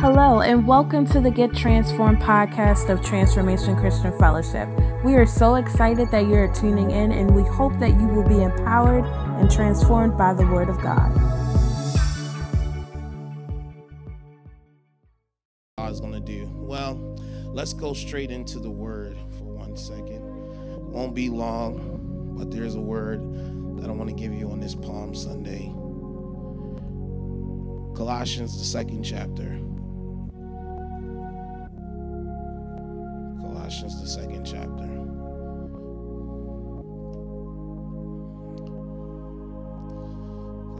Hello, and welcome to the Get Transformed podcast of Transformation Christian Fellowship. We are so excited that you're tuning in, and we hope that you will be empowered and transformed by the Word of God. God's going to do. Well, let's go straight into the Word for one second. Won't be long, but there's a word that I want to give you on this Palm Sunday. Colossians, the second chapter. Colossians, the second chapter.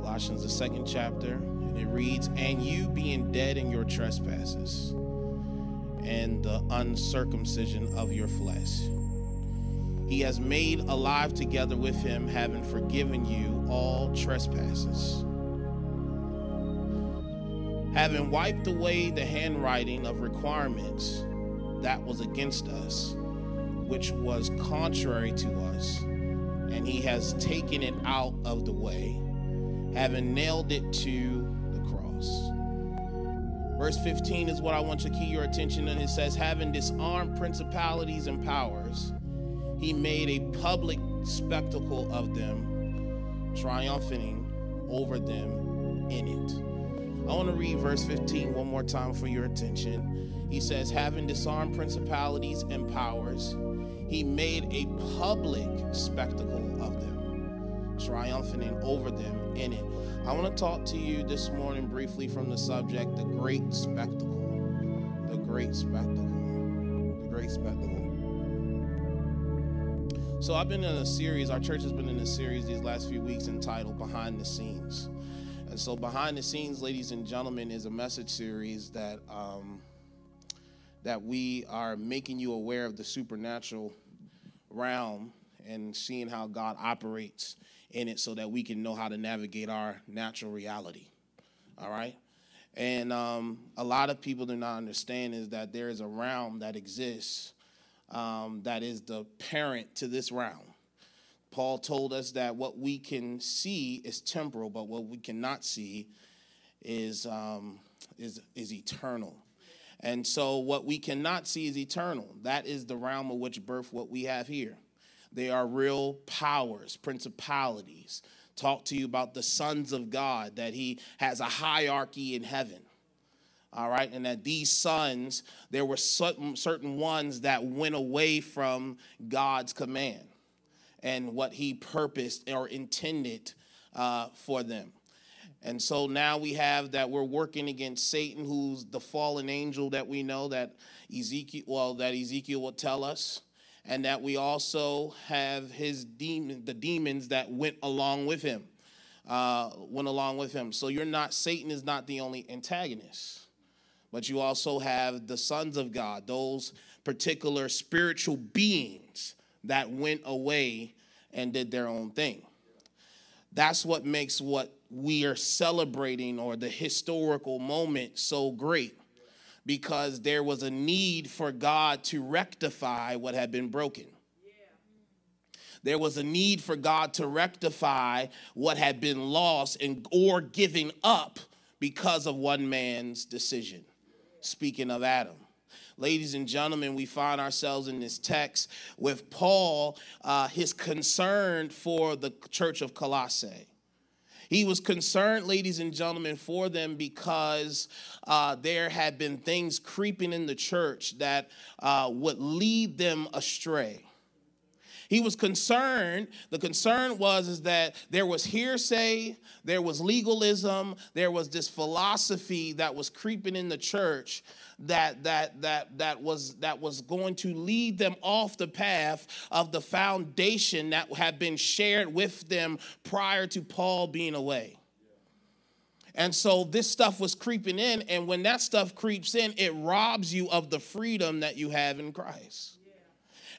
Colossians, the second chapter, and it reads, And you being dead in your trespasses and the uncircumcision of your flesh, he has made alive together with him, having forgiven you all trespasses. Having wiped away the handwriting of requirements that was against us, which was contrary to us, and he has taken it out of the way, having nailed it to the cross. Verse 15 is what I want to key your attention on. It says, having disarmed principalities and powers, he made a public spectacle of them, triumphing over them in it. I want to read verse 15 one more time for your attention. He says, having disarmed principalities and powers, he made a public spectacle of them, triumphing over them in it. I want to talk to you this morning briefly from the subject, the great spectacle. The great spectacle. The great spectacle. So I've been in a series, our church has been in a series these last few weeks entitled Behind the Scenes. And so, Behind the Scenes, ladies and gentlemen, is a message series that um, that we are making you aware of the supernatural realm and seeing how God operates in it, so that we can know how to navigate our natural reality. All right. And um, a lot of people do not understand is that there is a realm that exists um, that is the parent to this realm. Paul told us that what we can see is temporal, but what we cannot see is, um, is, is eternal. And so, what we cannot see is eternal. That is the realm of which birth what we have here. They are real powers, principalities. Talk to you about the sons of God, that He has a hierarchy in heaven all right and that these sons there were certain certain ones that went away from god's command and what he purposed or intended uh, for them and so now we have that we're working against satan who's the fallen angel that we know that ezekiel well that ezekiel will tell us and that we also have his demon the demons that went along with him uh, went along with him so you're not satan is not the only antagonist but you also have the sons of God, those particular spiritual beings that went away and did their own thing. That's what makes what we are celebrating or the historical moment so great because there was a need for God to rectify what had been broken. There was a need for God to rectify what had been lost and or given up because of one man's decision speaking of Adam. Ladies and gentlemen, we find ourselves in this text with Paul, uh, his concern for the church of Colossae. He was concerned, ladies and gentlemen, for them because uh, there had been things creeping in the church that uh, would lead them astray. He was concerned. The concern was is that there was hearsay, there was legalism, there was this philosophy that was creeping in the church that that that that was that was going to lead them off the path of the foundation that had been shared with them prior to Paul being away. And so this stuff was creeping in, and when that stuff creeps in, it robs you of the freedom that you have in Christ.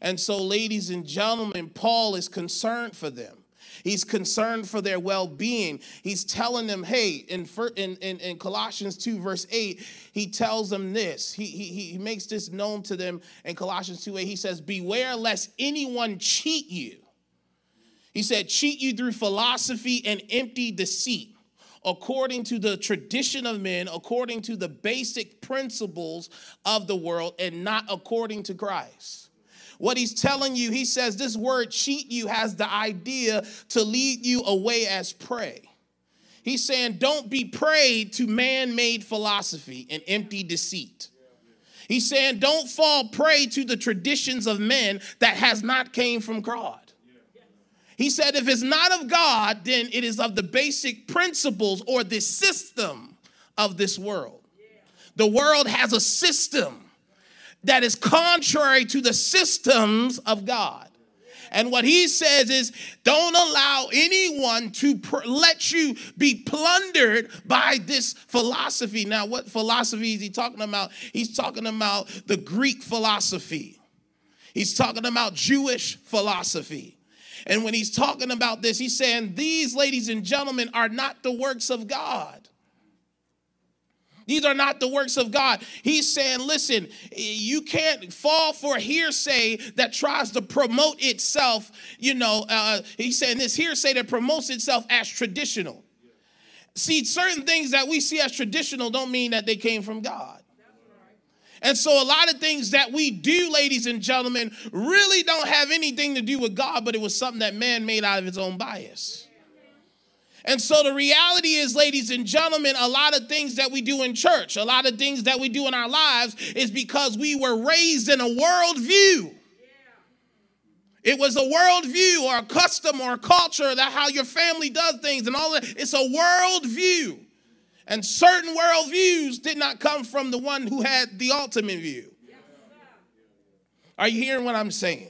And so, ladies and gentlemen, Paul is concerned for them. He's concerned for their well being. He's telling them, hey, in, in, in, Colossians 2, verse 8, he tells them this. He, he, he makes this known to them in Colossians 2 8. He says, Beware lest anyone cheat you. He said, cheat you through philosophy and empty deceit according to the tradition of men, according to the basic principles of the world, and not according to Christ. What he's telling you, he says this word cheat you has the idea to lead you away as prey. He's saying, don't be prey to man made philosophy and empty deceit. He's saying, don't fall prey to the traditions of men that has not came from God. He said, if it's not of God, then it is of the basic principles or the system of this world. The world has a system that is contrary to the systems of God. And what he says is, don't allow anyone to let you be plundered by this philosophy. Now, what philosophy is he talking about? He's talking about the Greek philosophy, he's talking about Jewish philosophy. And when he's talking about this, he's saying, These, ladies and gentlemen, are not the works of God. These are not the works of God. He's saying, listen, you can't fall for hearsay that tries to promote itself. You know, uh, he's saying this hearsay that promotes itself as traditional. See, certain things that we see as traditional don't mean that they came from God. And so, a lot of things that we do, ladies and gentlemen, really don't have anything to do with God, but it was something that man made out of his own bias. And so the reality is, ladies and gentlemen, a lot of things that we do in church, a lot of things that we do in our lives is because we were raised in a worldview. It was a worldview or a custom or a culture that how your family does things and all that. It's a worldview. And certain worldviews did not come from the one who had the ultimate view. Are you hearing what I'm saying?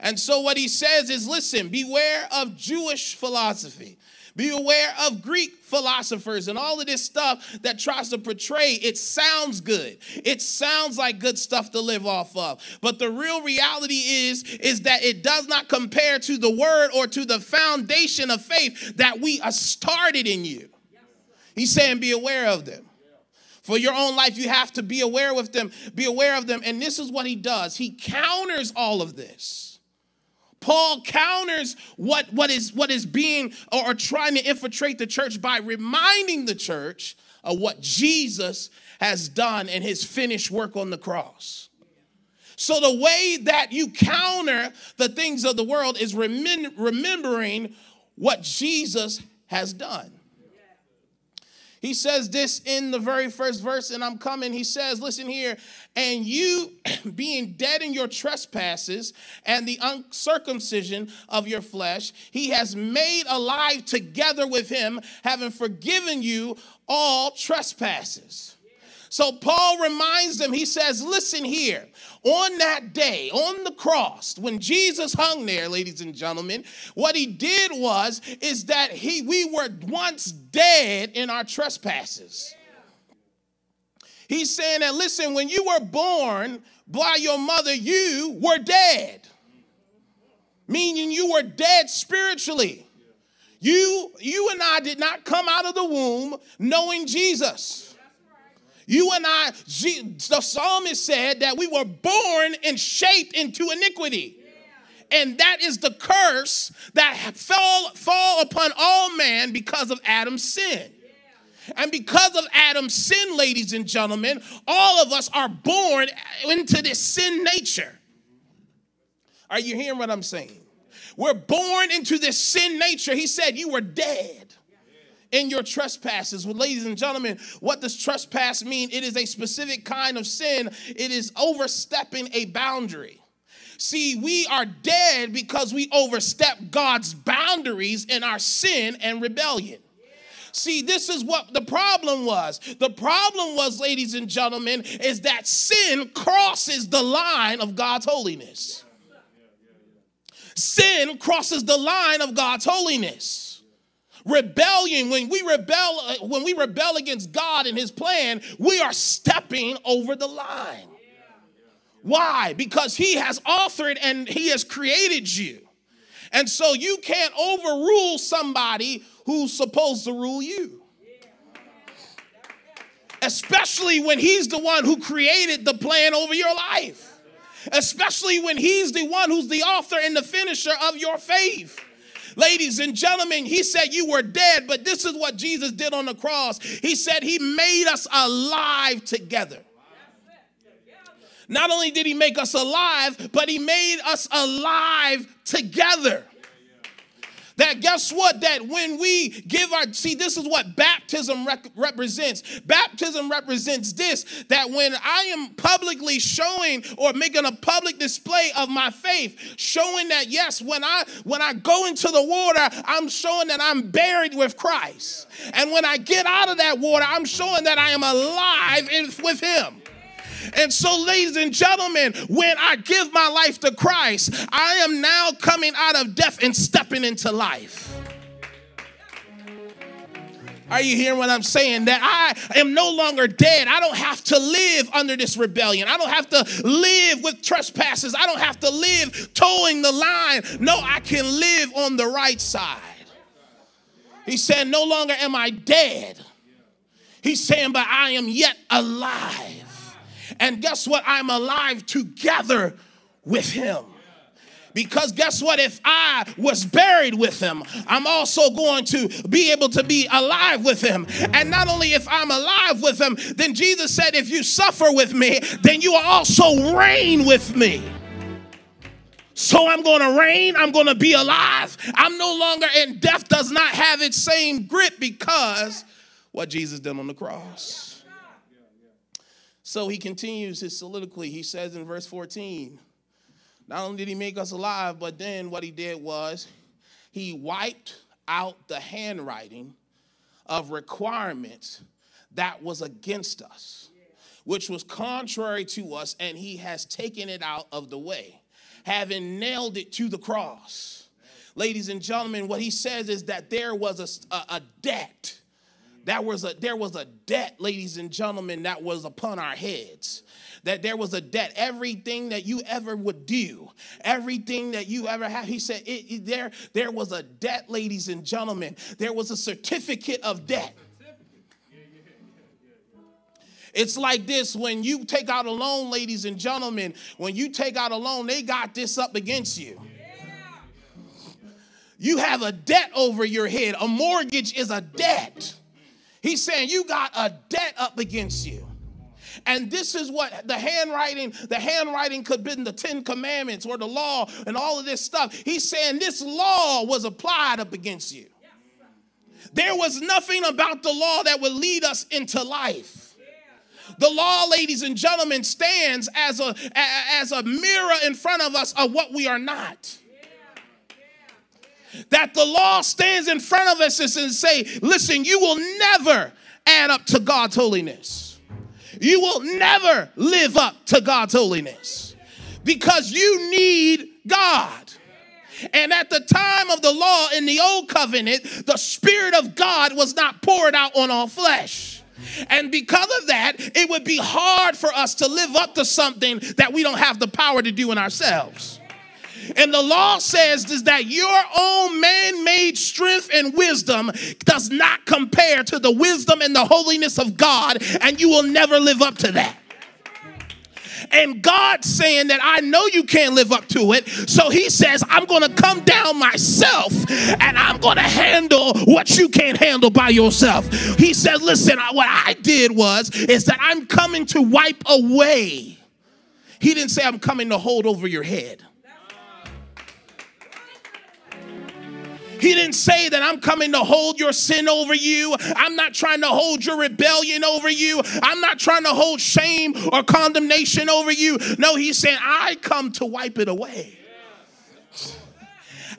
And so what he says is listen, beware of Jewish philosophy. Be aware of Greek philosophers and all of this stuff that tries to portray it sounds good. It sounds like good stuff to live off of. But the real reality is is that it does not compare to the word or to the foundation of faith that we are started in you. He's saying be aware of them. For your own life, you have to be aware with them, be aware of them. And this is what he does. He counters all of this. Paul counters what, what, is, what is being or, or trying to infiltrate the church by reminding the church of what Jesus has done and his finished work on the cross. So, the way that you counter the things of the world is remembering what Jesus has done. He says this in the very first verse, and I'm coming. He says, Listen here, and you being dead in your trespasses and the uncircumcision of your flesh, he has made alive together with him, having forgiven you all trespasses. So Paul reminds them, he says, Listen here, on that day, on the cross, when Jesus hung there, ladies and gentlemen, what he did was, is that he we were once dead in our trespasses. He's saying that, listen, when you were born by your mother, you were dead. Meaning you were dead spiritually. You, you and I did not come out of the womb knowing Jesus. You and I, the psalmist said that we were born and shaped into iniquity. And that is the curse that fell fall upon all man because of Adam's sin. And because of Adam's sin, ladies and gentlemen, all of us are born into this sin nature. Are you hearing what I'm saying? We're born into this sin nature. He said, You were dead in your trespasses. Well, ladies and gentlemen, what does trespass mean? It is a specific kind of sin, it is overstepping a boundary. See, we are dead because we overstep God's boundaries in our sin and rebellion. See, this is what the problem was. The problem was, ladies and gentlemen, is that sin crosses the line of God's holiness. Sin crosses the line of God's holiness. Rebellion, when we rebel, uh, when we rebel against God and his plan, we are stepping over the line. Why? Because he has authored and he has created you. And so you can't overrule somebody who's supposed to rule you. Especially when he's the one who created the plan over your life. Especially when he's the one who's the author and the finisher of your faith. Ladies and gentlemen, he said you were dead, but this is what Jesus did on the cross. He said he made us alive together. Not only did he make us alive, but he made us alive together. That guess what? That when we give our, see, this is what baptism rec- represents. Baptism represents this that when I am publicly showing or making a public display of my faith, showing that yes, when I when I go into the water, I'm showing that I'm buried with Christ. And when I get out of that water, I'm showing that I am alive in, with him. And so, ladies and gentlemen, when I give my life to Christ, I am now coming out of death and stepping into life. Are you hearing what I'm saying? That I am no longer dead. I don't have to live under this rebellion. I don't have to live with trespasses. I don't have to live toeing the line. No, I can live on the right side. He said, No longer am I dead. He's saying, But I am yet alive. And guess what? I'm alive together with him. Because guess what? If I was buried with him, I'm also going to be able to be alive with him. And not only if I'm alive with him, then Jesus said, if you suffer with me, then you will also reign with me. So I'm going to reign. I'm going to be alive. I'm no longer in death, does not have its same grip because what Jesus did on the cross. So he continues his soliloquy. He says in verse 14, not only did he make us alive, but then what he did was he wiped out the handwriting of requirements that was against us, which was contrary to us, and he has taken it out of the way, having nailed it to the cross. Ladies and gentlemen, what he says is that there was a, a, a debt that was a, there was a debt, ladies and gentlemen, that was upon our heads. That there was a debt. Everything that you ever would do, everything that you ever have, he said, it, it, there, there was a debt, ladies and gentlemen. There was a certificate of debt. It's like this when you take out a loan, ladies and gentlemen, when you take out a loan, they got this up against you. You have a debt over your head. A mortgage is a debt. He's saying you got a debt up against you. And this is what the handwriting, the handwriting could be in the Ten Commandments or the law and all of this stuff. He's saying this law was applied up against you. There was nothing about the law that would lead us into life. The law, ladies and gentlemen, stands as a, as a mirror in front of us of what we are not that the law stands in front of us and say, listen, you will never add up to God's holiness. You will never live up to God's holiness because you need God. And at the time of the law in the old covenant, the Spirit of God was not poured out on all flesh. And because of that, it would be hard for us to live up to something that we don't have the power to do in ourselves. And the law says is that your own man-made strength and wisdom does not compare to the wisdom and the holiness of God, and you will never live up to that. And God saying that I know you can't live up to it. So he says, I'm going to come down myself and I'm going to handle what you can't handle by yourself. He said, listen, what I did was, is that I'm coming to wipe away. He didn't say I'm coming to hold over your head. He didn't say that I'm coming to hold your sin over you. I'm not trying to hold your rebellion over you. I'm not trying to hold shame or condemnation over you. No, he's saying, I come to wipe it away.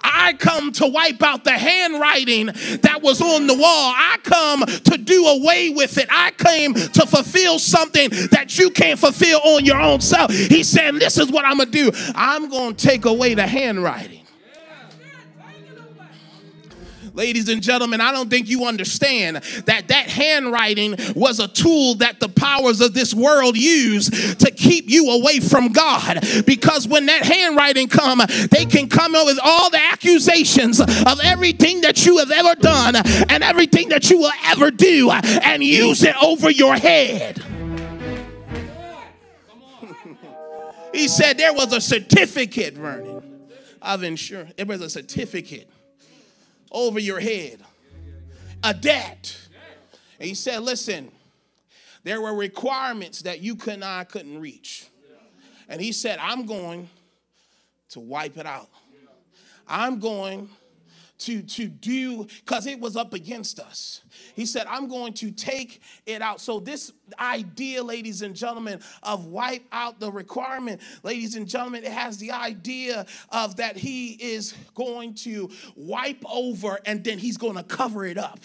I come to wipe out the handwriting that was on the wall. I come to do away with it. I came to fulfill something that you can't fulfill on your own self. He's saying, This is what I'm going to do. I'm going to take away the handwriting. Ladies and gentlemen, I don't think you understand that that handwriting was a tool that the powers of this world use to keep you away from God. Because when that handwriting come, they can come up with all the accusations of everything that you have ever done and everything that you will ever do and use it over your head. he said there was a certificate, Vernon, of insurance. It was a certificate over your head. A debt. And he said, listen, there were requirements that you could not couldn't reach. And he said, I'm going to wipe it out. I'm going to, to do, because it was up against us. He said, I'm going to take it out. So, this idea, ladies and gentlemen, of wipe out the requirement, ladies and gentlemen, it has the idea of that he is going to wipe over and then he's going to cover it up.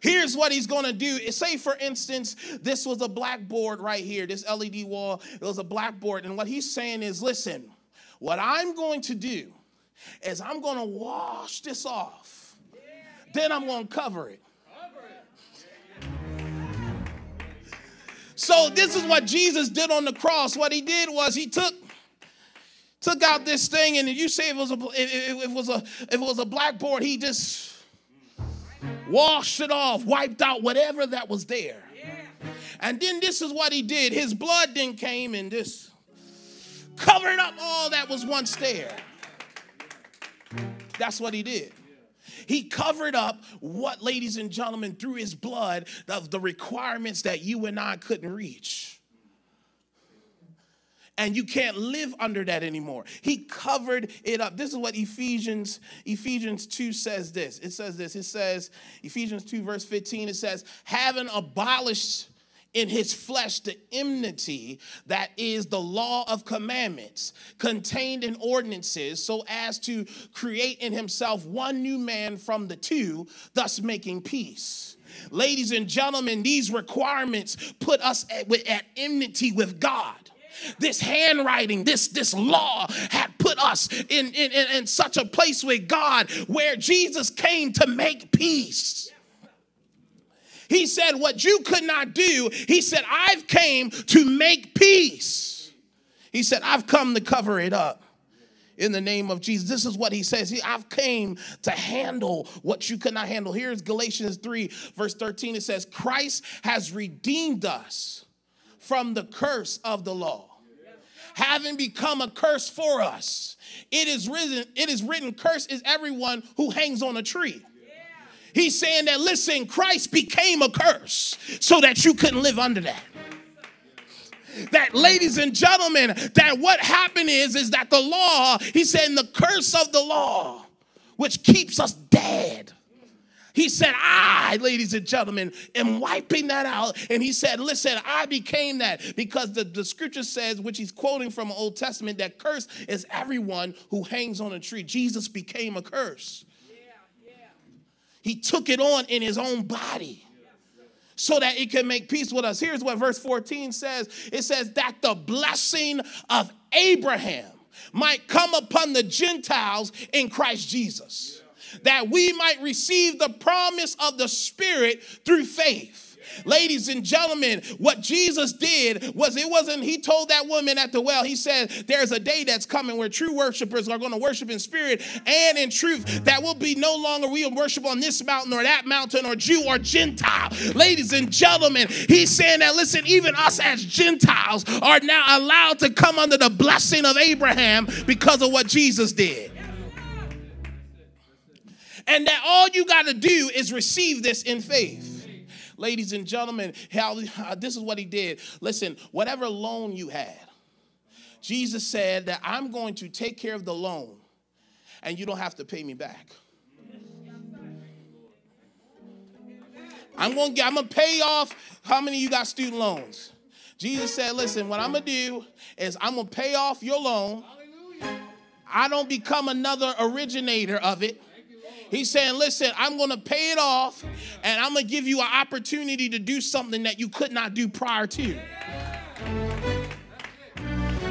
Here's what he's going to do. Say, for instance, this was a blackboard right here, this LED wall. It was a blackboard. And what he's saying is listen, what I'm going to do is I'm going to wash this off. Then I'm going to cover it. So this is what Jesus did on the cross. What he did was he took took out this thing, and you say it was a if it was a if it was a blackboard, he just washed it off, wiped out whatever that was there. And then this is what he did. His blood then came and just covered up all that was once there. That's what he did. He covered up what, ladies and gentlemen, through his blood, of the requirements that you and I couldn't reach. And you can't live under that anymore. He covered it up. This is what Ephesians Ephesians 2 says this. It says this. It says Ephesians 2 verse 15 it says having abolished in his flesh the enmity that is the law of commandments contained in ordinances, so as to create in himself one new man from the two, thus making peace. Ladies and gentlemen, these requirements put us at, at enmity with God this handwriting, this, this law had put us in, in, in, such a place with God where Jesus came to make peace. He said, What you could not do, he said, I've came to make peace. He said, I've come to cover it up in the name of Jesus. This is what he says. He, I've came to handle what you could not handle. Here's Galatians 3, verse 13. It says, Christ has redeemed us from the curse of the law. Having become a curse for us. It is written, it is written, curse is everyone who hangs on a tree. He's saying that, listen, Christ became a curse so that you couldn't live under that. That, ladies and gentlemen, that what happened is, is that the law, he said, the curse of the law, which keeps us dead. He said, I, ladies and gentlemen, am wiping that out. And he said, Listen, I became that because the, the scripture says, which he's quoting from Old Testament, that curse is everyone who hangs on a tree. Jesus became a curse. He took it on in his own body so that it can make peace with us. Here's what verse 14 says it says, that the blessing of Abraham might come upon the Gentiles in Christ Jesus, that we might receive the promise of the Spirit through faith. Ladies and gentlemen, what Jesus did was it wasn't, he told that woman at the well, he said, There's a day that's coming where true worshipers are going to worship in spirit and in truth. That will be no longer we will worship on this mountain or that mountain or Jew or Gentile. Ladies and gentlemen, he's saying that, listen, even us as Gentiles are now allowed to come under the blessing of Abraham because of what Jesus did. And that all you got to do is receive this in faith. Ladies and gentlemen, how, how, this is what he did. Listen, whatever loan you had, Jesus said that I'm going to take care of the loan and you don't have to pay me back. I'm going to I'm going to pay off how many of you got student loans? Jesus said, "Listen, what I'm going to do is I'm going to pay off your loan. I don't become another originator of it. He's saying, listen, I'm going to pay it off and I'm going to give you an opportunity to do something that you could not do prior to.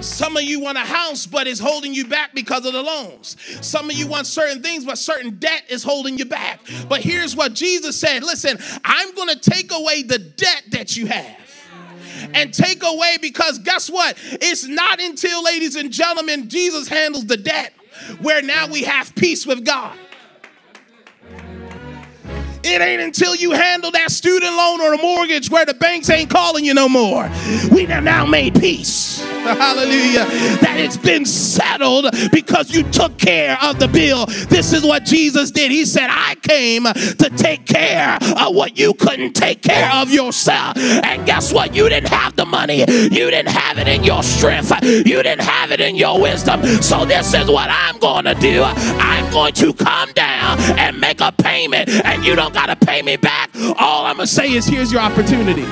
Some of you want a house, but it's holding you back because of the loans. Some of you want certain things, but certain debt is holding you back. But here's what Jesus said listen, I'm going to take away the debt that you have and take away because guess what? It's not until, ladies and gentlemen, Jesus handles the debt where now we have peace with God. It ain't until you handle that student loan or a mortgage where the banks ain't calling you no more. We have now made peace. Hallelujah. That it's been settled because you took care of the bill. This is what Jesus did. He said, I came to take care of what you couldn't take care of yourself. And guess what? You didn't have the money, you didn't have it in your strength, you didn't have it in your wisdom. So, this is what I'm going to do I'm going to come down and make a payment, and you don't got to pay me back. All I'm going to say is, here's your opportunity.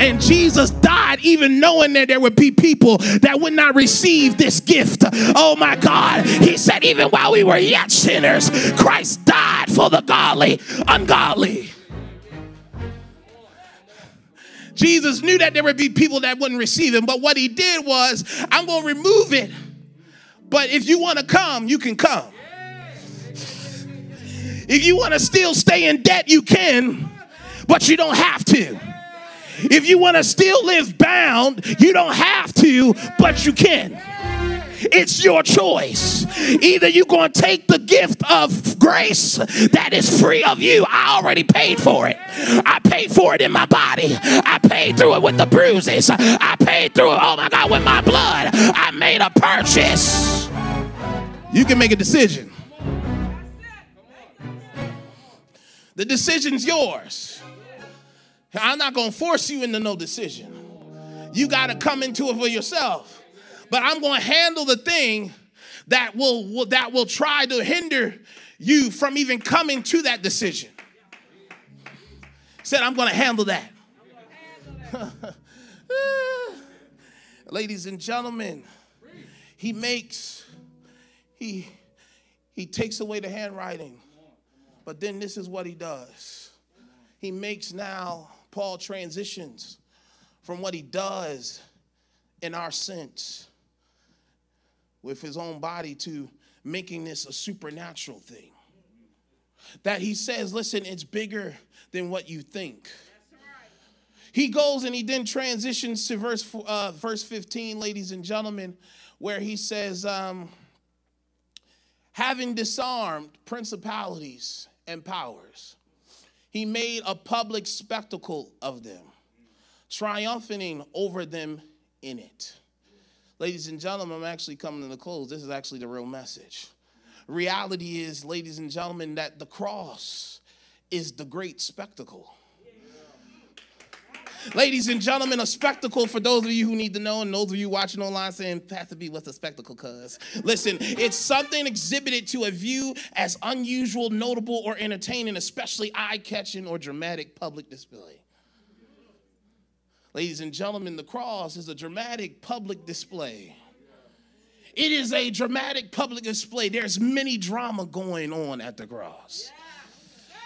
And Jesus died even knowing that there would be people that would not receive this gift. Oh my God. He said, even while we were yet sinners, Christ died for the godly, ungodly. Jesus knew that there would be people that wouldn't receive him, but what he did was, I'm going to remove it. But if you want to come, you can come. If you want to still stay in debt, you can, but you don't have to. If you want to still live bound, you don't have to, but you can. It's your choice. Either you're going to take the gift of grace that is free of you. I already paid for it. I paid for it in my body. I paid through it with the bruises. I paid through it, oh my God, with my blood. I made a purchase. You can make a decision. The decision's yours. I'm not going to force you into no decision. You got to come into it for yourself but I'm going to handle the thing that will, will, that will try to hinder you from even coming to that decision. Said, I'm going to handle that. Ladies and gentlemen, he makes, he, he takes away the handwriting. But then this is what he does. He makes now, Paul transitions from what he does in our sense with his own body to making this a supernatural thing. That he says, listen, it's bigger than what you think. He goes and he then transitions to verse uh, verse 15, ladies and gentlemen, where he says, um, having disarmed principalities and powers, he made a public spectacle of them, triumphing over them in it. Ladies and gentlemen, I'm actually coming to the close. This is actually the real message. Reality is, ladies and gentlemen, that the cross is the great spectacle. Ladies and gentlemen, a spectacle for those of you who need to know, and those of you watching online saying, Pastor B, what's a spectacle, cuz? Listen, it's something exhibited to a view as unusual, notable, or entertaining, especially eye catching or dramatic public display. Ladies and gentlemen, the cross is a dramatic public display. It is a dramatic public display. There's many drama going on at the cross.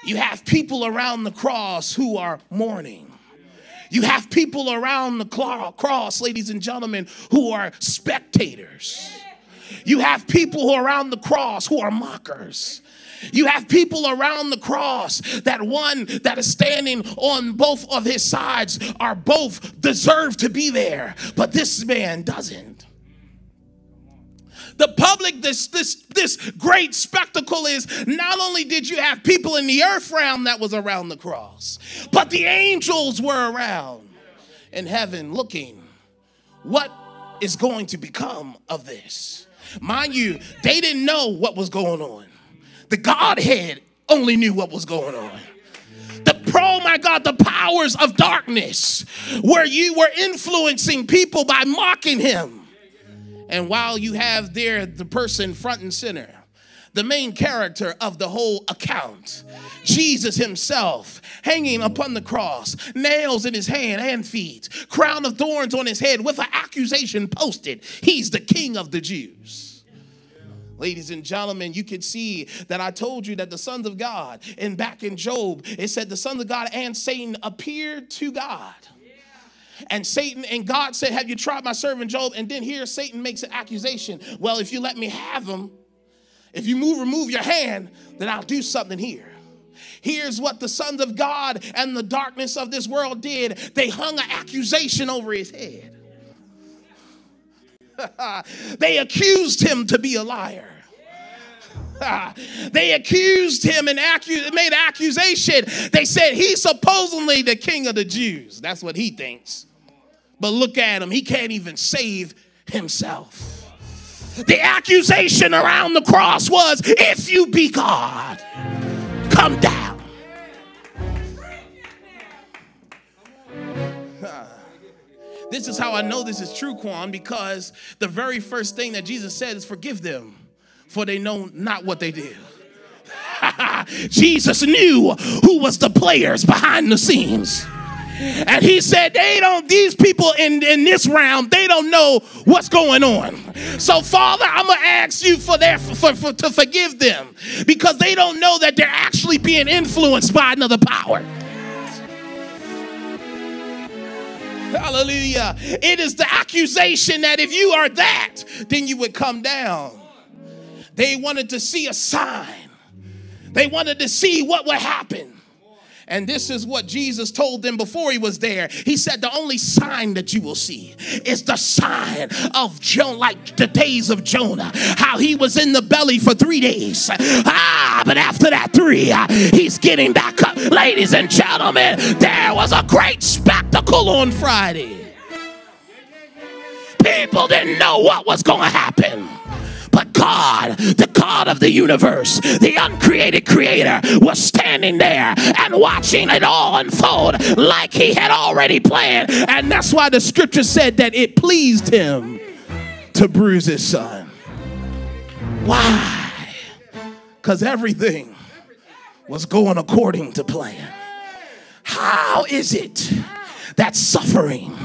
You have people around the cross who are mourning. You have people around the cross, ladies and gentlemen, who are spectators. You have people who are around the cross who are mockers. You have people around the cross that one that is standing on both of his sides are both deserve to be there, but this man doesn't. The public, this, this, this great spectacle is not only did you have people in the earth realm that was around the cross, but the angels were around in heaven looking. What is going to become of this? Mind you, they didn't know what was going on. The Godhead only knew what was going on. The pro, my God, the powers of darkness, where you were influencing people by mocking him. And while you have there the person front and center, the main character of the whole account, Jesus himself hanging upon the cross, nails in his hand and feet, crown of thorns on his head with an accusation posted. He's the king of the Jews. Ladies and gentlemen, you can see that I told you that the sons of God, and back in Job, it said the sons of God and Satan appeared to God. And Satan and God said, Have you tried my servant Job? And then here Satan makes an accusation. Well, if you let me have him, if you move, remove your hand, then I'll do something here. Here's what the sons of God and the darkness of this world did they hung an accusation over his head. they accused him to be a liar. they accused him and accu- made accusation. They said he's supposedly the king of the Jews. That's what he thinks. But look at him, he can't even save himself. The accusation around the cross was if you be God, come down. This is how I know this is true, Quan, because the very first thing that Jesus said is forgive them, for they know not what they do. Jesus knew who was the players behind the scenes. And he said, they don't, these people in, in this round, they don't know what's going on. So, Father, I'm gonna ask you for their for, for to forgive them because they don't know that they're actually being influenced by another power. Hallelujah. It is the accusation that if you are that, then you would come down. They wanted to see a sign, they wanted to see what would happen. And this is what Jesus told them before he was there. He said, The only sign that you will see is the sign of Jonah, like the days of Jonah, how he was in the belly for three days. Ah, but after that three, he's getting back up. Ladies and gentlemen, there was a great spectacle on Friday. People didn't know what was going to happen. But God, the God of the universe, the uncreated creator, was standing there and watching it all unfold like he had already planned. And that's why the scripture said that it pleased him to bruise his son. Why? Because everything was going according to plan. How is it that suffering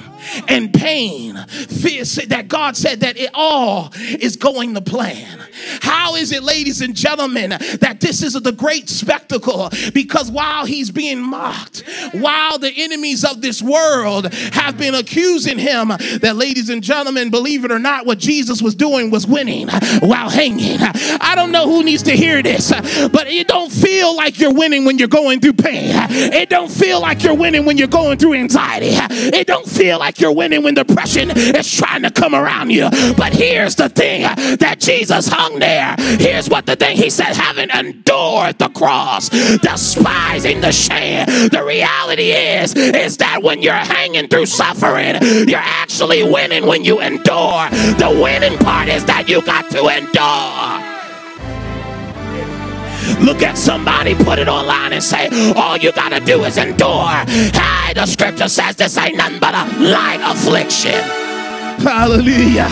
and pain. Fear, that God said that it all is going to plan. How is it, ladies and gentlemen, that this is the great spectacle? Because while he's being mocked, while the enemies of this world have been accusing him, that, ladies and gentlemen, believe it or not, what Jesus was doing was winning while hanging. I don't know who needs to hear this, but it don't feel like you're winning when you're going through pain. It don't feel like you're winning when you're going through anxiety. It don't feel like you're winning when depression is trying to come around you. But here's the thing that Jesus hung there. Here's what the thing he said, having endured the cross, despising the shame. The reality is, is that when you're hanging through suffering, you're actually winning when you endure. The winning part is that you got to endure. Look at somebody, put it online, and say, All you got to do is endure. Hey, the scripture says this ain't nothing but a light affliction. Hallelujah.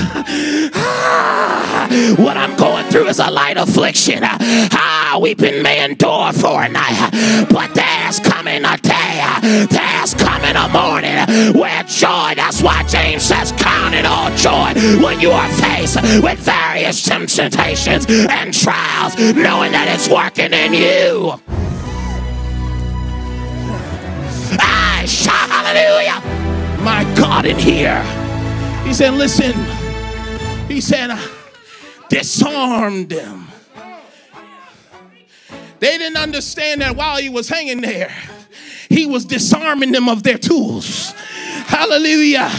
Ah, what I'm going through is a light affliction. Ah, weeping may endure for a night, but there's coming a day, there's coming a morning where joy, that's why James says, Count it all joy when you are faced with various temptations and trials, knowing that it's working in you. Ah, hallelujah. My God, in here. He said, Listen, he said, disarmed them. They didn't understand that while he was hanging there, he was disarming them of their tools. Hallelujah.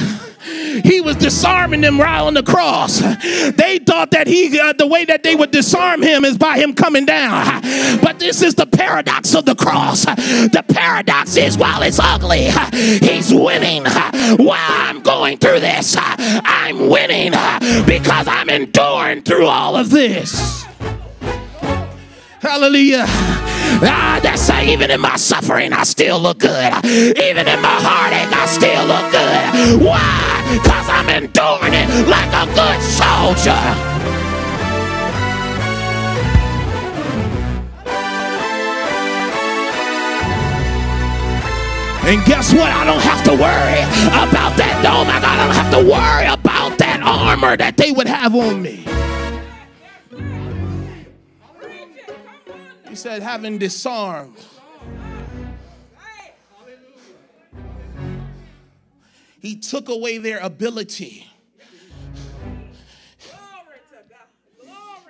He was disarming them right on the cross. They thought that he, uh, the way that they would disarm him is by him coming down. But this is the paradox of the cross. The paradox is while it's ugly, he's winning. While I'm going through this, I'm winning because I'm enduring through all of this. Hallelujah. Ah, that's uh, even in my suffering, I still look good. Even in my heartache, I still look good. Why? Because I'm enduring it like a good soldier. And guess what? I don't have to worry about that. God, I don't have to worry about that armor that they would have on me. He said, having disarmed. He took away their ability.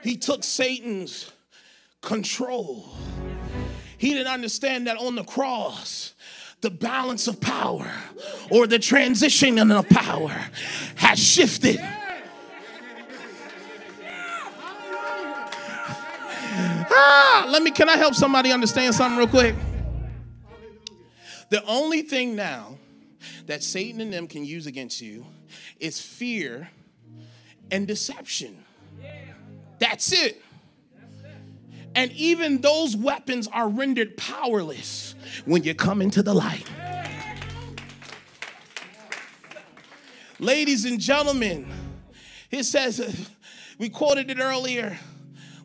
He took Satan's control. He didn't understand that on the cross, the balance of power or the transition of power has shifted Ah, let me, can I help somebody understand something real quick? The only thing now that Satan and them can use against you is fear and deception. That's it. And even those weapons are rendered powerless when you come into the light. Ladies and gentlemen, it says, we quoted it earlier.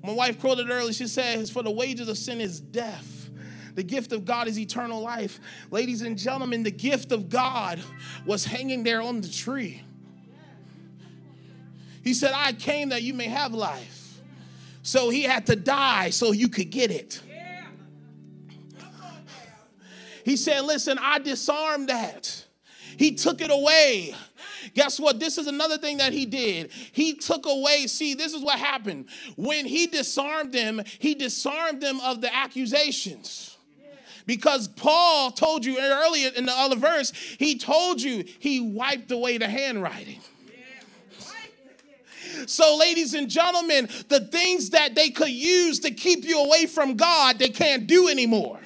My wife quoted earlier. She says, For the wages of sin is death. The gift of God is eternal life. Ladies and gentlemen, the gift of God was hanging there on the tree. He said, I came that you may have life. So he had to die so you could get it. He said, Listen, I disarmed that. He took it away. Guess what? This is another thing that he did. He took away, see, this is what happened. When he disarmed them, he disarmed them of the accusations. Because Paul told you earlier in the other verse, he told you he wiped away the handwriting. So, ladies and gentlemen, the things that they could use to keep you away from God, they can't do anymore.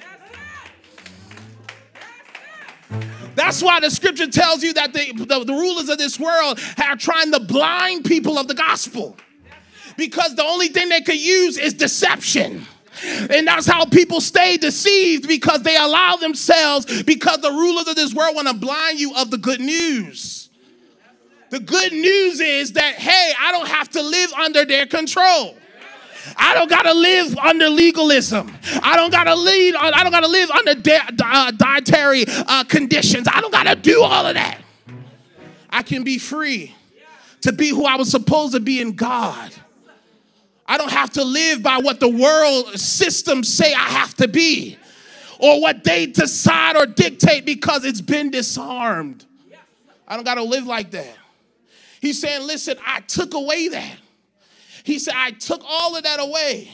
That's why the scripture tells you that the, the, the, rulers of this world are trying to blind people of the gospel. Because the only thing they could use is deception. And that's how people stay deceived because they allow themselves, because the rulers of this world want to blind you of the good news. The good news is that, hey, I don't have to live under their control. I don't gotta live under legalism. I don't gotta lead. I don't gotta live under uh, dietary uh, conditions. I don't gotta do all of that. I can be free to be who I was supposed to be in God. I don't have to live by what the world systems say I have to be or what they decide or dictate because it's been disarmed. I don't got to live like that. He's saying, listen, I took away that. He said, I took all of that away.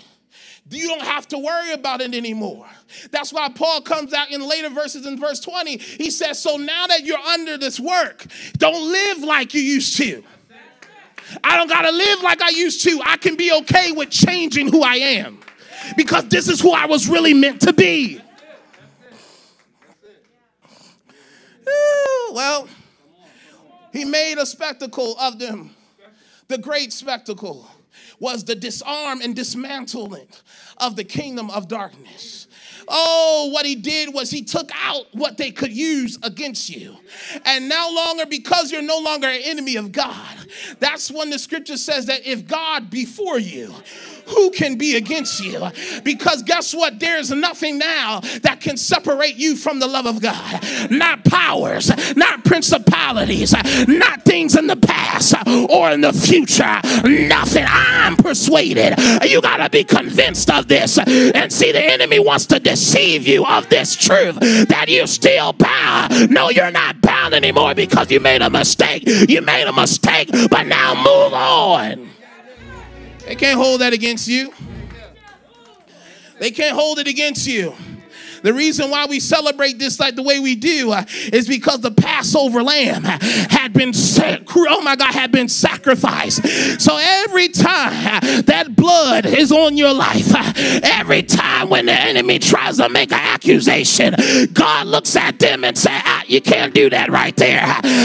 You don't have to worry about it anymore. That's why Paul comes out in later verses in verse 20. He says, So now that you're under this work, don't live like you used to. I don't got to live like I used to. I can be okay with changing who I am because this is who I was really meant to be. Well, he made a spectacle of them, the great spectacle was the disarm and dismantling of the kingdom of darkness. Oh, what he did was he took out what they could use against you. And now longer, because you're no longer an enemy of God, that's when the scripture says that if God be for you, who can be against you? Because guess what? There's nothing now that can separate you from the love of God. Not powers, not principalities, not things in the past or in the future. Nothing. I'm persuaded. You got to be convinced of this. And see, the enemy wants to deceive you of this truth that you're still bound. No, you're not bound anymore because you made a mistake. You made a mistake, but now move on. They can't hold that against you. They can't hold it against you. The reason why we celebrate this like the way we do uh, is because the Passover lamb had been, oh my God, had been sacrificed. So every time uh, that blood is on your life, uh, every time when the enemy tries to make an accusation, God looks at them and says, ah, you can't do that right there.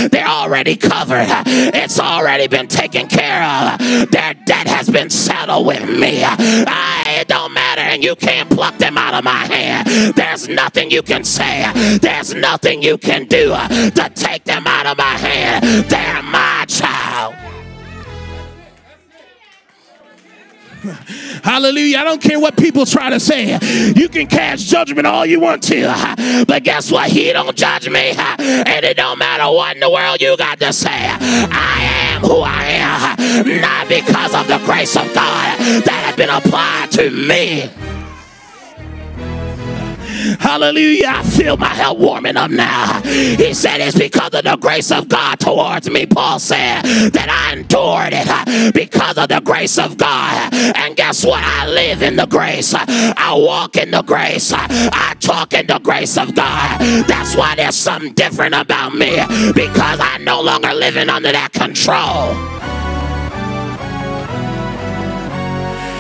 They're already covered. It's already been taken care of. Their debt has been settled with me. I, it don't matter and you can't pluck them out of my hand. There's nothing you can say, there's nothing you can do to take them out of my hand. They're my child. Hallelujah. I don't care what people try to say. You can cast judgment all you want to. But guess what? He don't judge me. And it don't matter what in the world you got to say. I am who I am. Not because of the grace of God that has been applied to me. Hallelujah. I feel my help warming up now. He said it's because of the grace of God towards me. Paul said that I endured it because of the grace of God. And guess what? I live in the grace. I walk in the grace. I talk in the grace of God. That's why there's something different about me because I'm no longer living under that control.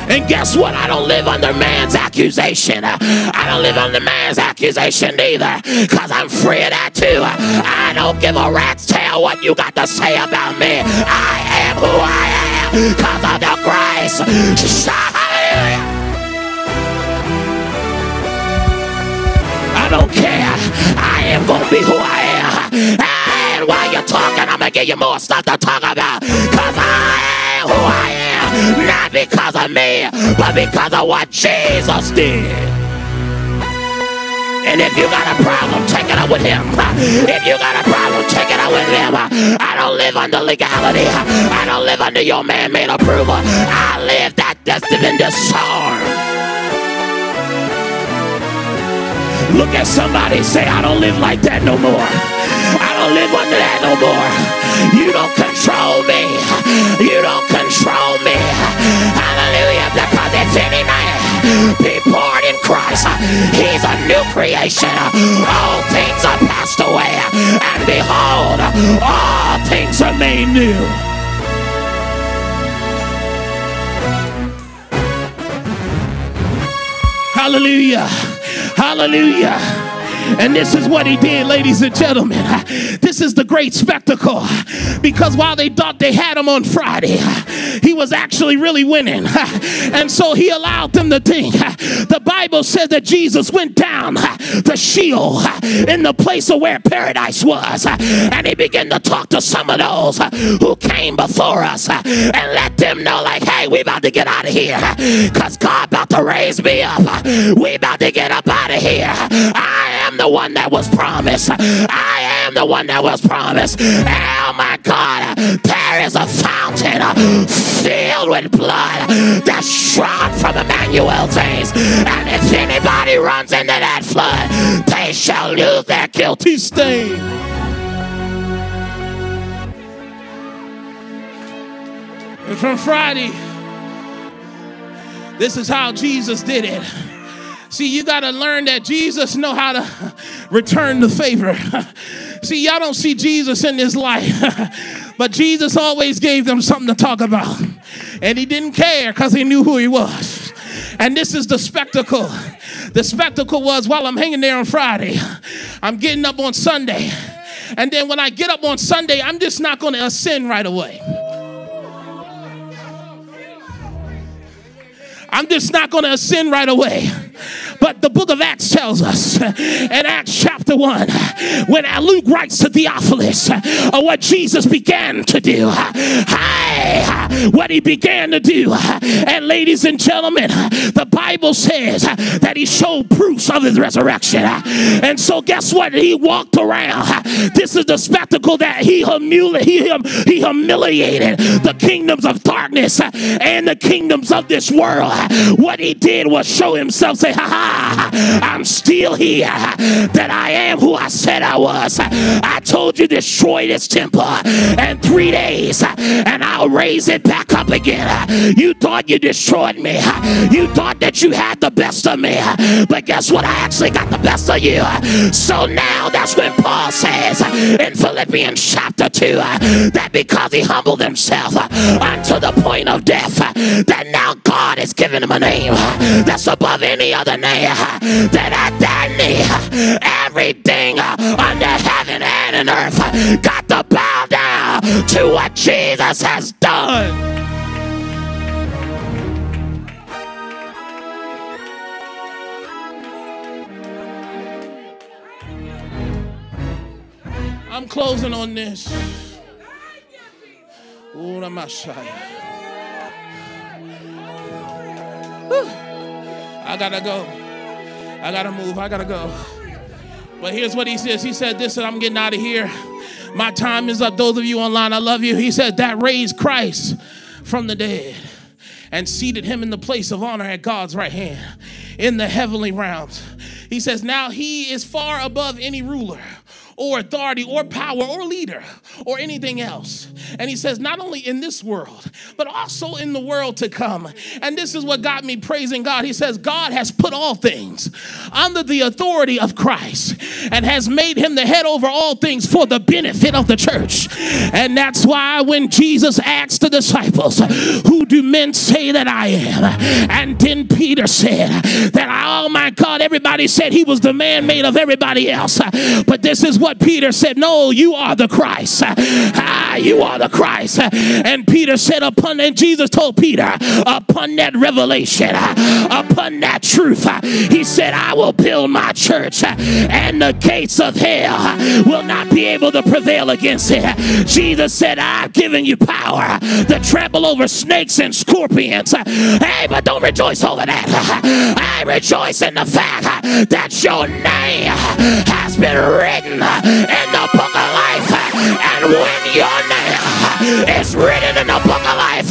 And guess what? I don't live under man's accusation. I don't live under man's accusation either because I'm free of that too. I don't give a rat's tail what you got to say about me. I am who I am because of the grace. I don't care. I am going to be who I am. And while you're talking, I'm going to give you more stuff to talk about because I am who I am. Not because of me, but because of what Jesus did. And if you got a problem, take it up with him. If you got a problem, take it up with him. I don't live under legality. I don't live under your man-made approval. I live that that's been disarmed. Look at somebody say, I don't live like that no more. I don't live under that no more. You don't control me. You don't control me. Hallelujah. Because it's any night. Be born in Christ. He's a new creation. All things are passed away. And behold, all things are made new. Hallelujah. Hallelujah. And this is what he did, ladies and gentlemen. This is the great spectacle because while they thought they had him on Friday, he was actually really winning. And so he allowed them to think. The Bible said that Jesus went down the Sheol in the place of where paradise was. And he began to talk to some of those who came before us and let them know, like, hey, we about to get out of here because God about to raise me up. We about to get up out of here. I am am the one that was promised. I am the one that was promised. Oh my God, there is a fountain filled with blood that's drawn from Emmanuel's veins. And if anybody runs into that flood, they shall lose their guilty stain. And from Friday, this is how Jesus did it. See, you got to learn that Jesus know how to return the favor. See, y'all don't see Jesus in this life, but Jesus always gave them something to talk about. And he didn't care because he knew who he was. And this is the spectacle. The spectacle was while I'm hanging there on Friday, I'm getting up on Sunday. And then when I get up on Sunday, I'm just not going to ascend right away. I'm just not going to ascend right away. But the book of Acts tells us in Acts chapter 1, when Luke writes to Theophilus uh, what Jesus began to do, Hi, what he began to do. And ladies and gentlemen, the Bible says that he showed proofs of his resurrection. And so, guess what? He walked around. This is the spectacle that he, he, he humiliated the kingdoms of darkness and the kingdoms of this world. What he did was show himself, say, ha ha. I'm still here, that I am who I said I was. I told you destroy this temple in three days and I'll raise it back up again. You thought you destroyed me. You thought that you had the best of me. But guess what? I actually got the best of you. So now that's when Paul says in Philippians chapter 2 that because he humbled himself unto the point of death, that now God has given him a name that's above any other name that I done everything under heaven and in earth got to bow down to what Jesus has done. I'm closing on this. Oh, I gotta go. I gotta move. I gotta go. But here's what he says. He said, This and I'm getting out of here. My time is up. Those of you online, I love you. He said, That raised Christ from the dead and seated him in the place of honor at God's right hand in the heavenly realms. He says, Now he is far above any ruler or authority or power or leader or anything else. And he says, not only in this world, but also in the world to come. And this is what got me praising God. He says, God has put all things under the authority of Christ and has made him the head over all things for the benefit of the church. And that's why when Jesus asked the disciples, Who do men say that I am? And then Peter said, That, oh my God, everybody said he was the man made of everybody else. But this is what Peter said No, you are the Christ. Ah, you are the Christ. And Peter said, Upon, and Jesus told Peter, Upon that revelation, upon that truth, he said, I will build my church, and the gates of hell will not be able to prevail against it. Jesus said, I've given you power to trample over snakes and scorpions. Hey, but don't rejoice over that. I rejoice in the fact that your name been written in the book of life. And when your name is written in the book of life,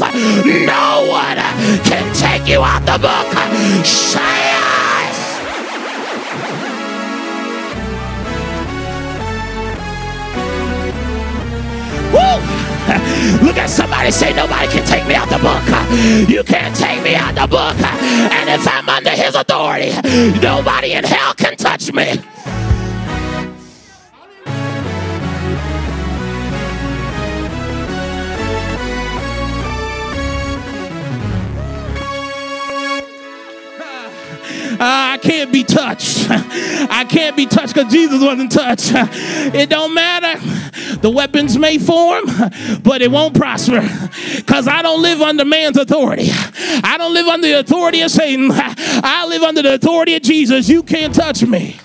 no one can take you out the book. Say! Look at somebody say, Nobody can take me out the book. You can't take me out the book. And if I'm under his authority, nobody in hell can touch me. Uh, I can't be touched. I can't be touched because Jesus wasn't touched. It don't matter. The weapons may form, but it won't prosper because I don't live under man's authority. I don't live under the authority of Satan. I live under the authority of Jesus. You can't touch me.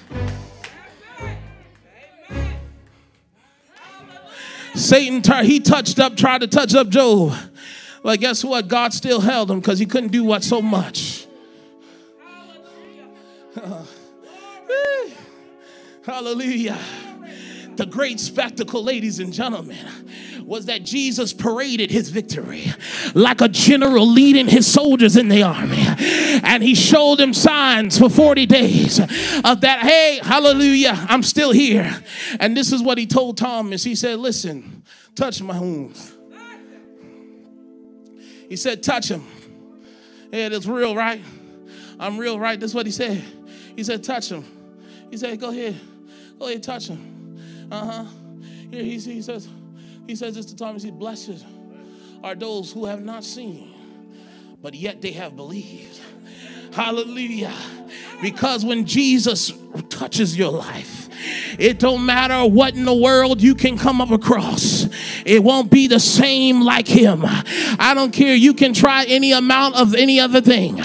Satan, he touched up, tried to touch up Job. But guess what? God still held him because he couldn't do what so much. Uh, hallelujah. The great spectacle, ladies and gentlemen, was that Jesus paraded his victory like a general leading his soldiers in the army. And he showed them signs for 40 days of that, hey, hallelujah, I'm still here. And this is what he told Thomas. He said, Listen, touch my wounds. He said, Touch him. Yeah, it's real, right? I'm real, right? That's what he said. He said, touch him. He said, go ahead. Go ahead, touch him. Uh-huh. Here he, he says, he says this to Thomas, he blessed are those who have not seen, but yet they have believed. Hallelujah. Because when Jesus touches your life, it don't matter what in the world you can come up across. It won't be the same like him. I don't care. You can try any amount of any other thing.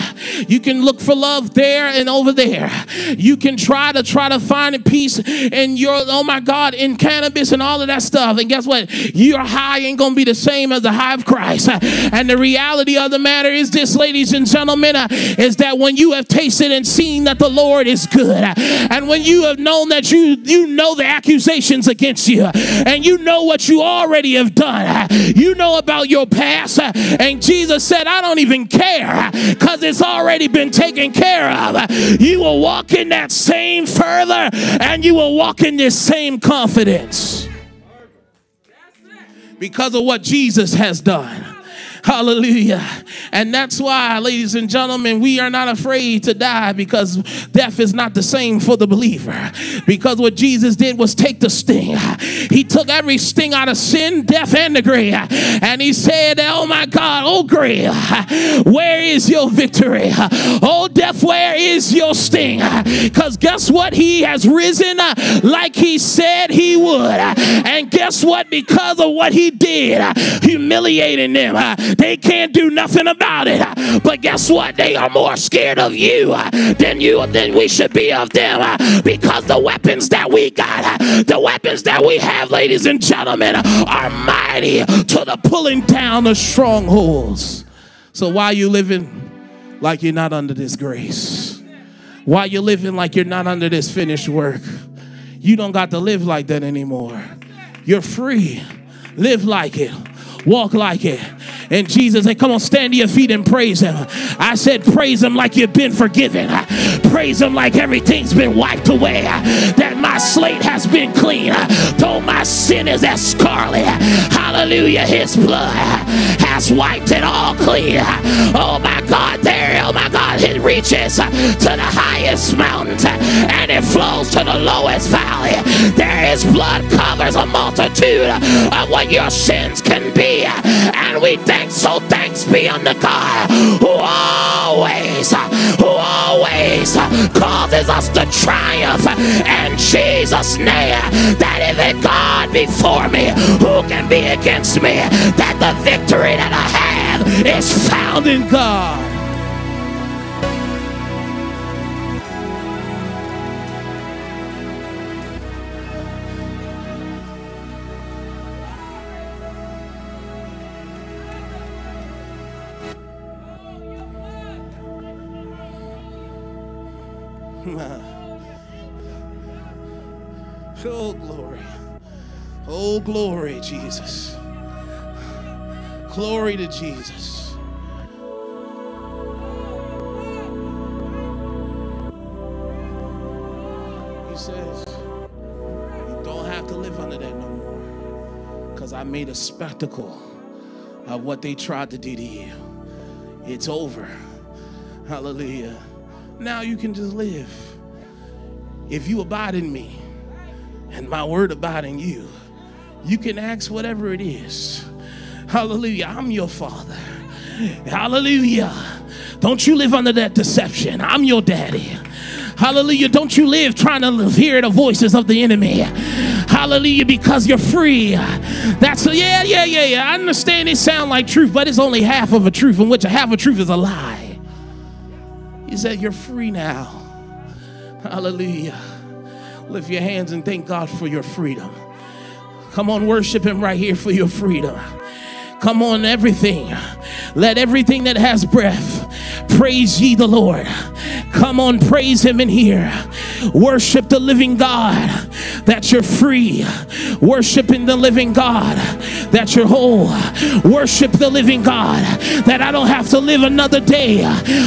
You can look for love there and over there. You can try to try to find a peace in your oh my God in cannabis and all of that stuff. And guess what? Your high ain't gonna be the same as the high of Christ. And the reality of the matter is this, ladies and gentlemen, is that when you have tasted and seen that the Lord is good, and when you have known that you you know the accusations against you and you know what you already have done. You know about your past. And Jesus said, I don't even care because it's already been taken care of. You will walk in that same further and you will walk in this same confidence because of what Jesus has done. Hallelujah. And that's why, ladies and gentlemen, we are not afraid to die because death is not the same for the believer. Because what Jesus did was take the sting. He took every sting out of sin, death, and the grave. And he said, Oh my God, oh grave, where is your victory? Oh death, where is your sting? Because guess what? He has risen like he said he would. And guess what? Because of what he did, humiliating them, they can't do nothing about it. But guess what? They are more scared of you uh, than you than we should be of them uh, because the weapons that we got, uh, the weapons that we have, ladies and gentlemen, are mighty to the pulling down the strongholds. So why are you living like you're not under this grace? Why you living like you're not under this finished work? You don't got to live like that anymore. You're free. Live like it. Walk like it. And Jesus said, Come on, stand to your feet and praise him. I said, Praise him like you've been forgiven. Praise Him like everything's been wiped away, that my slate has been clean. Though my sin is as scarlet, hallelujah, His blood has wiped it all clean. Oh my God, there, oh my God, it reaches to the highest mountain and it flows to the lowest valley. There is blood covers a multitude of what your sins can be. And we thank so thanks be unto God who always, who always causes us to triumph in Jesus' name. That if it God before me, who can be against me? That the victory that I have is found in God. Oh, glory. Oh, glory, Jesus. No more. Because I made a spectacle of what they tried to do to you. It's over. Hallelujah. Now you can just live. If you abide in me and my word abide in you, you can ask whatever it is. Hallelujah. I'm your father. Hallelujah. Don't you live under that deception. I'm your daddy. Hallelujah. Don't you live trying to hear the voices of the enemy. Hallelujah. Because you're free. That's a, yeah, yeah, yeah, yeah. I understand it sound like truth, but it's only half of a truth, in which a half a truth is a lie. He said, You're free now. Hallelujah. Lift your hands and thank God for your freedom. Come on, worship Him right here for your freedom. Come on, everything. Let everything that has breath praise ye the Lord. Come on, praise Him in here. Worship the living God that you're free. Worshiping the living God that you're whole. Worship the living God that I don't have to live another day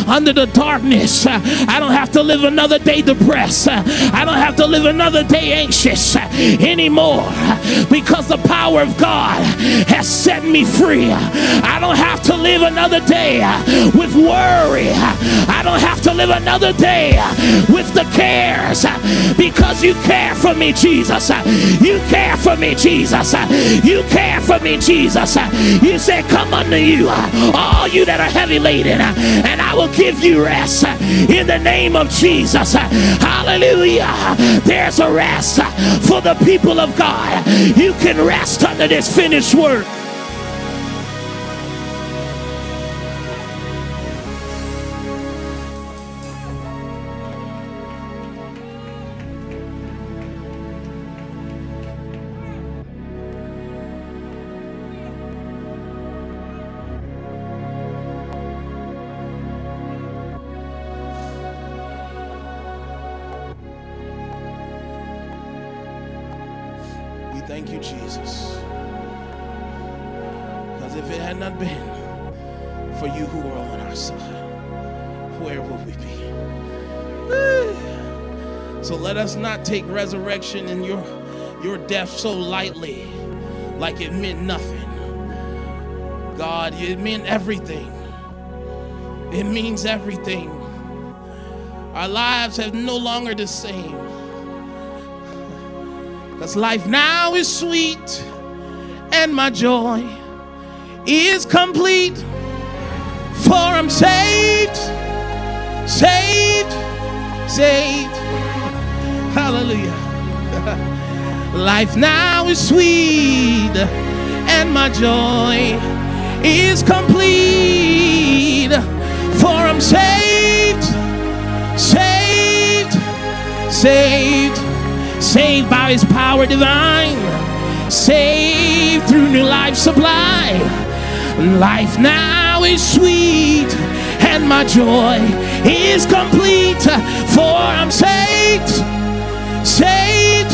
under the darkness. I don't have to live another day depressed. I don't have to live another day anxious anymore because the power of God has set me free. I don't have to live another day with worry. I don't have to live another day with the cares because you care for me, Jesus. You care for me, Jesus. You care for me, Jesus. You said, Come unto you, all you that are heavy laden, and I will give you rest in the name of Jesus. Hallelujah. There's a rest for the people of God. You can rest under this finished work. Thank you, Jesus. Because if it had not been for you who were on our side, where would we be? So let us not take resurrection and your, your death so lightly, like it meant nothing. God, it meant everything. It means everything. Our lives have no longer the same. Because life now is sweet and my joy is complete. For I'm saved, saved, saved. Hallelujah. life now is sweet and my joy is complete. For I'm saved, saved, saved saved by his power divine, saved through new life supply. Life now is sweet, and my joy is complete, for I'm saved, saved,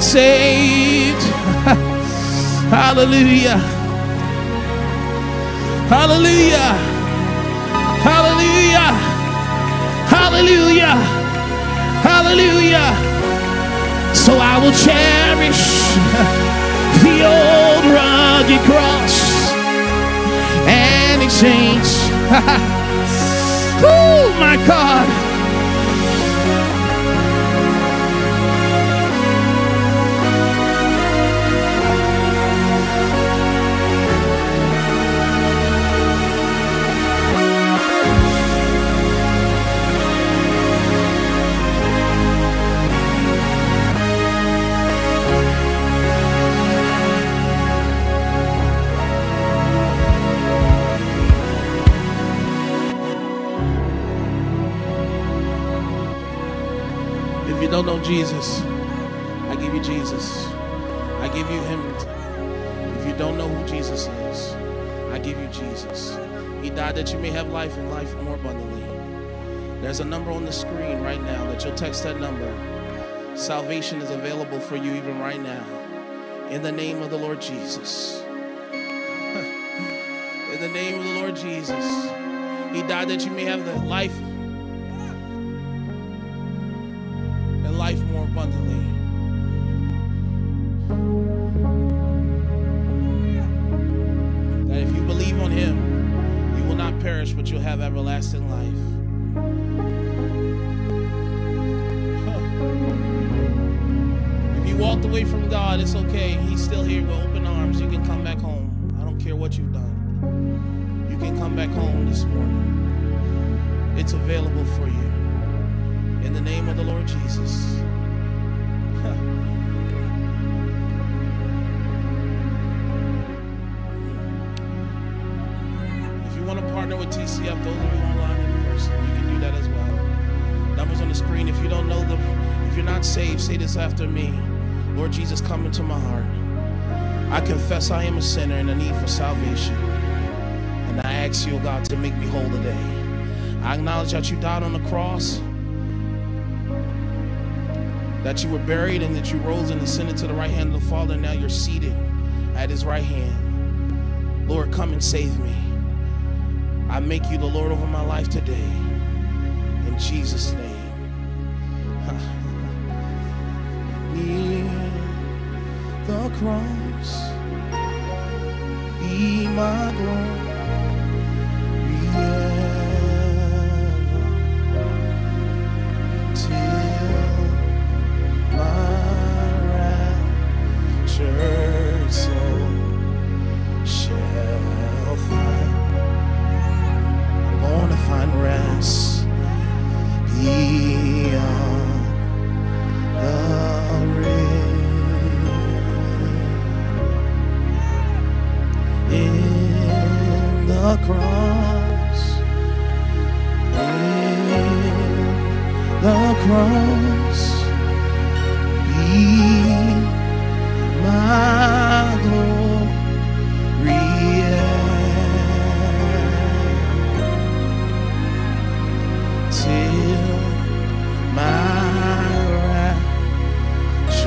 saved. Hallelujah. Hallelujah. Hallelujah. Hallelujah. Hallelujah. So I will cherish the old rugged cross and exchange. oh my God. Jesus, I give you Jesus. I give you Him. If you don't know who Jesus is, I give you Jesus. He died that you may have life and life more abundantly. There's a number on the screen right now that you'll text that number. Salvation is available for you even right now. In the name of the Lord Jesus. In the name of the Lord Jesus. He died that you may have the life life more abundantly. That if you believe on Him, you will not perish, but you'll have everlasting life. If you walked away from God, it's okay. He's still here with open arms. You can come back home. I don't care what you've done. You can come back home this morning. It's available for you in the name of the Lord Jesus. if you want to partner with TCF, those of you online in person, you can do that as well. Numbers on the screen. If you don't know them, if you're not saved, say this after me. Lord Jesus, come into my heart. I confess I am a sinner and a need for salvation. And I ask you, God, to make me whole today. I acknowledge that you died on the cross that you were buried and that you rose and ascended to the right hand of the Father, and now you're seated at his right hand. Lord, come and save me. I make you the Lord over my life today. In Jesus' name. Near the cross, be my glory.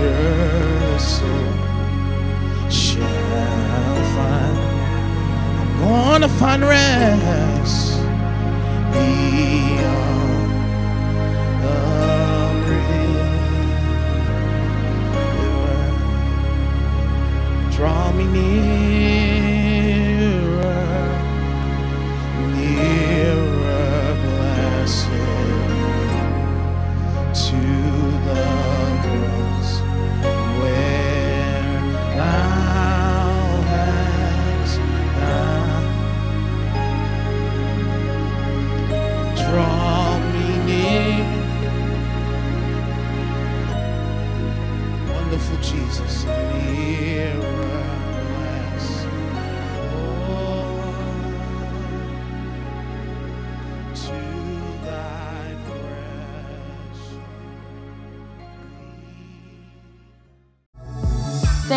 your soul shall find. I'm gonna find rest beyond the grave. Draw me near.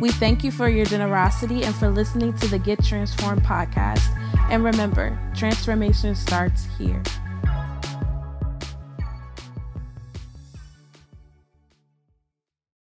We thank you for your generosity and for listening to the Get Transformed podcast. And remember, transformation starts here.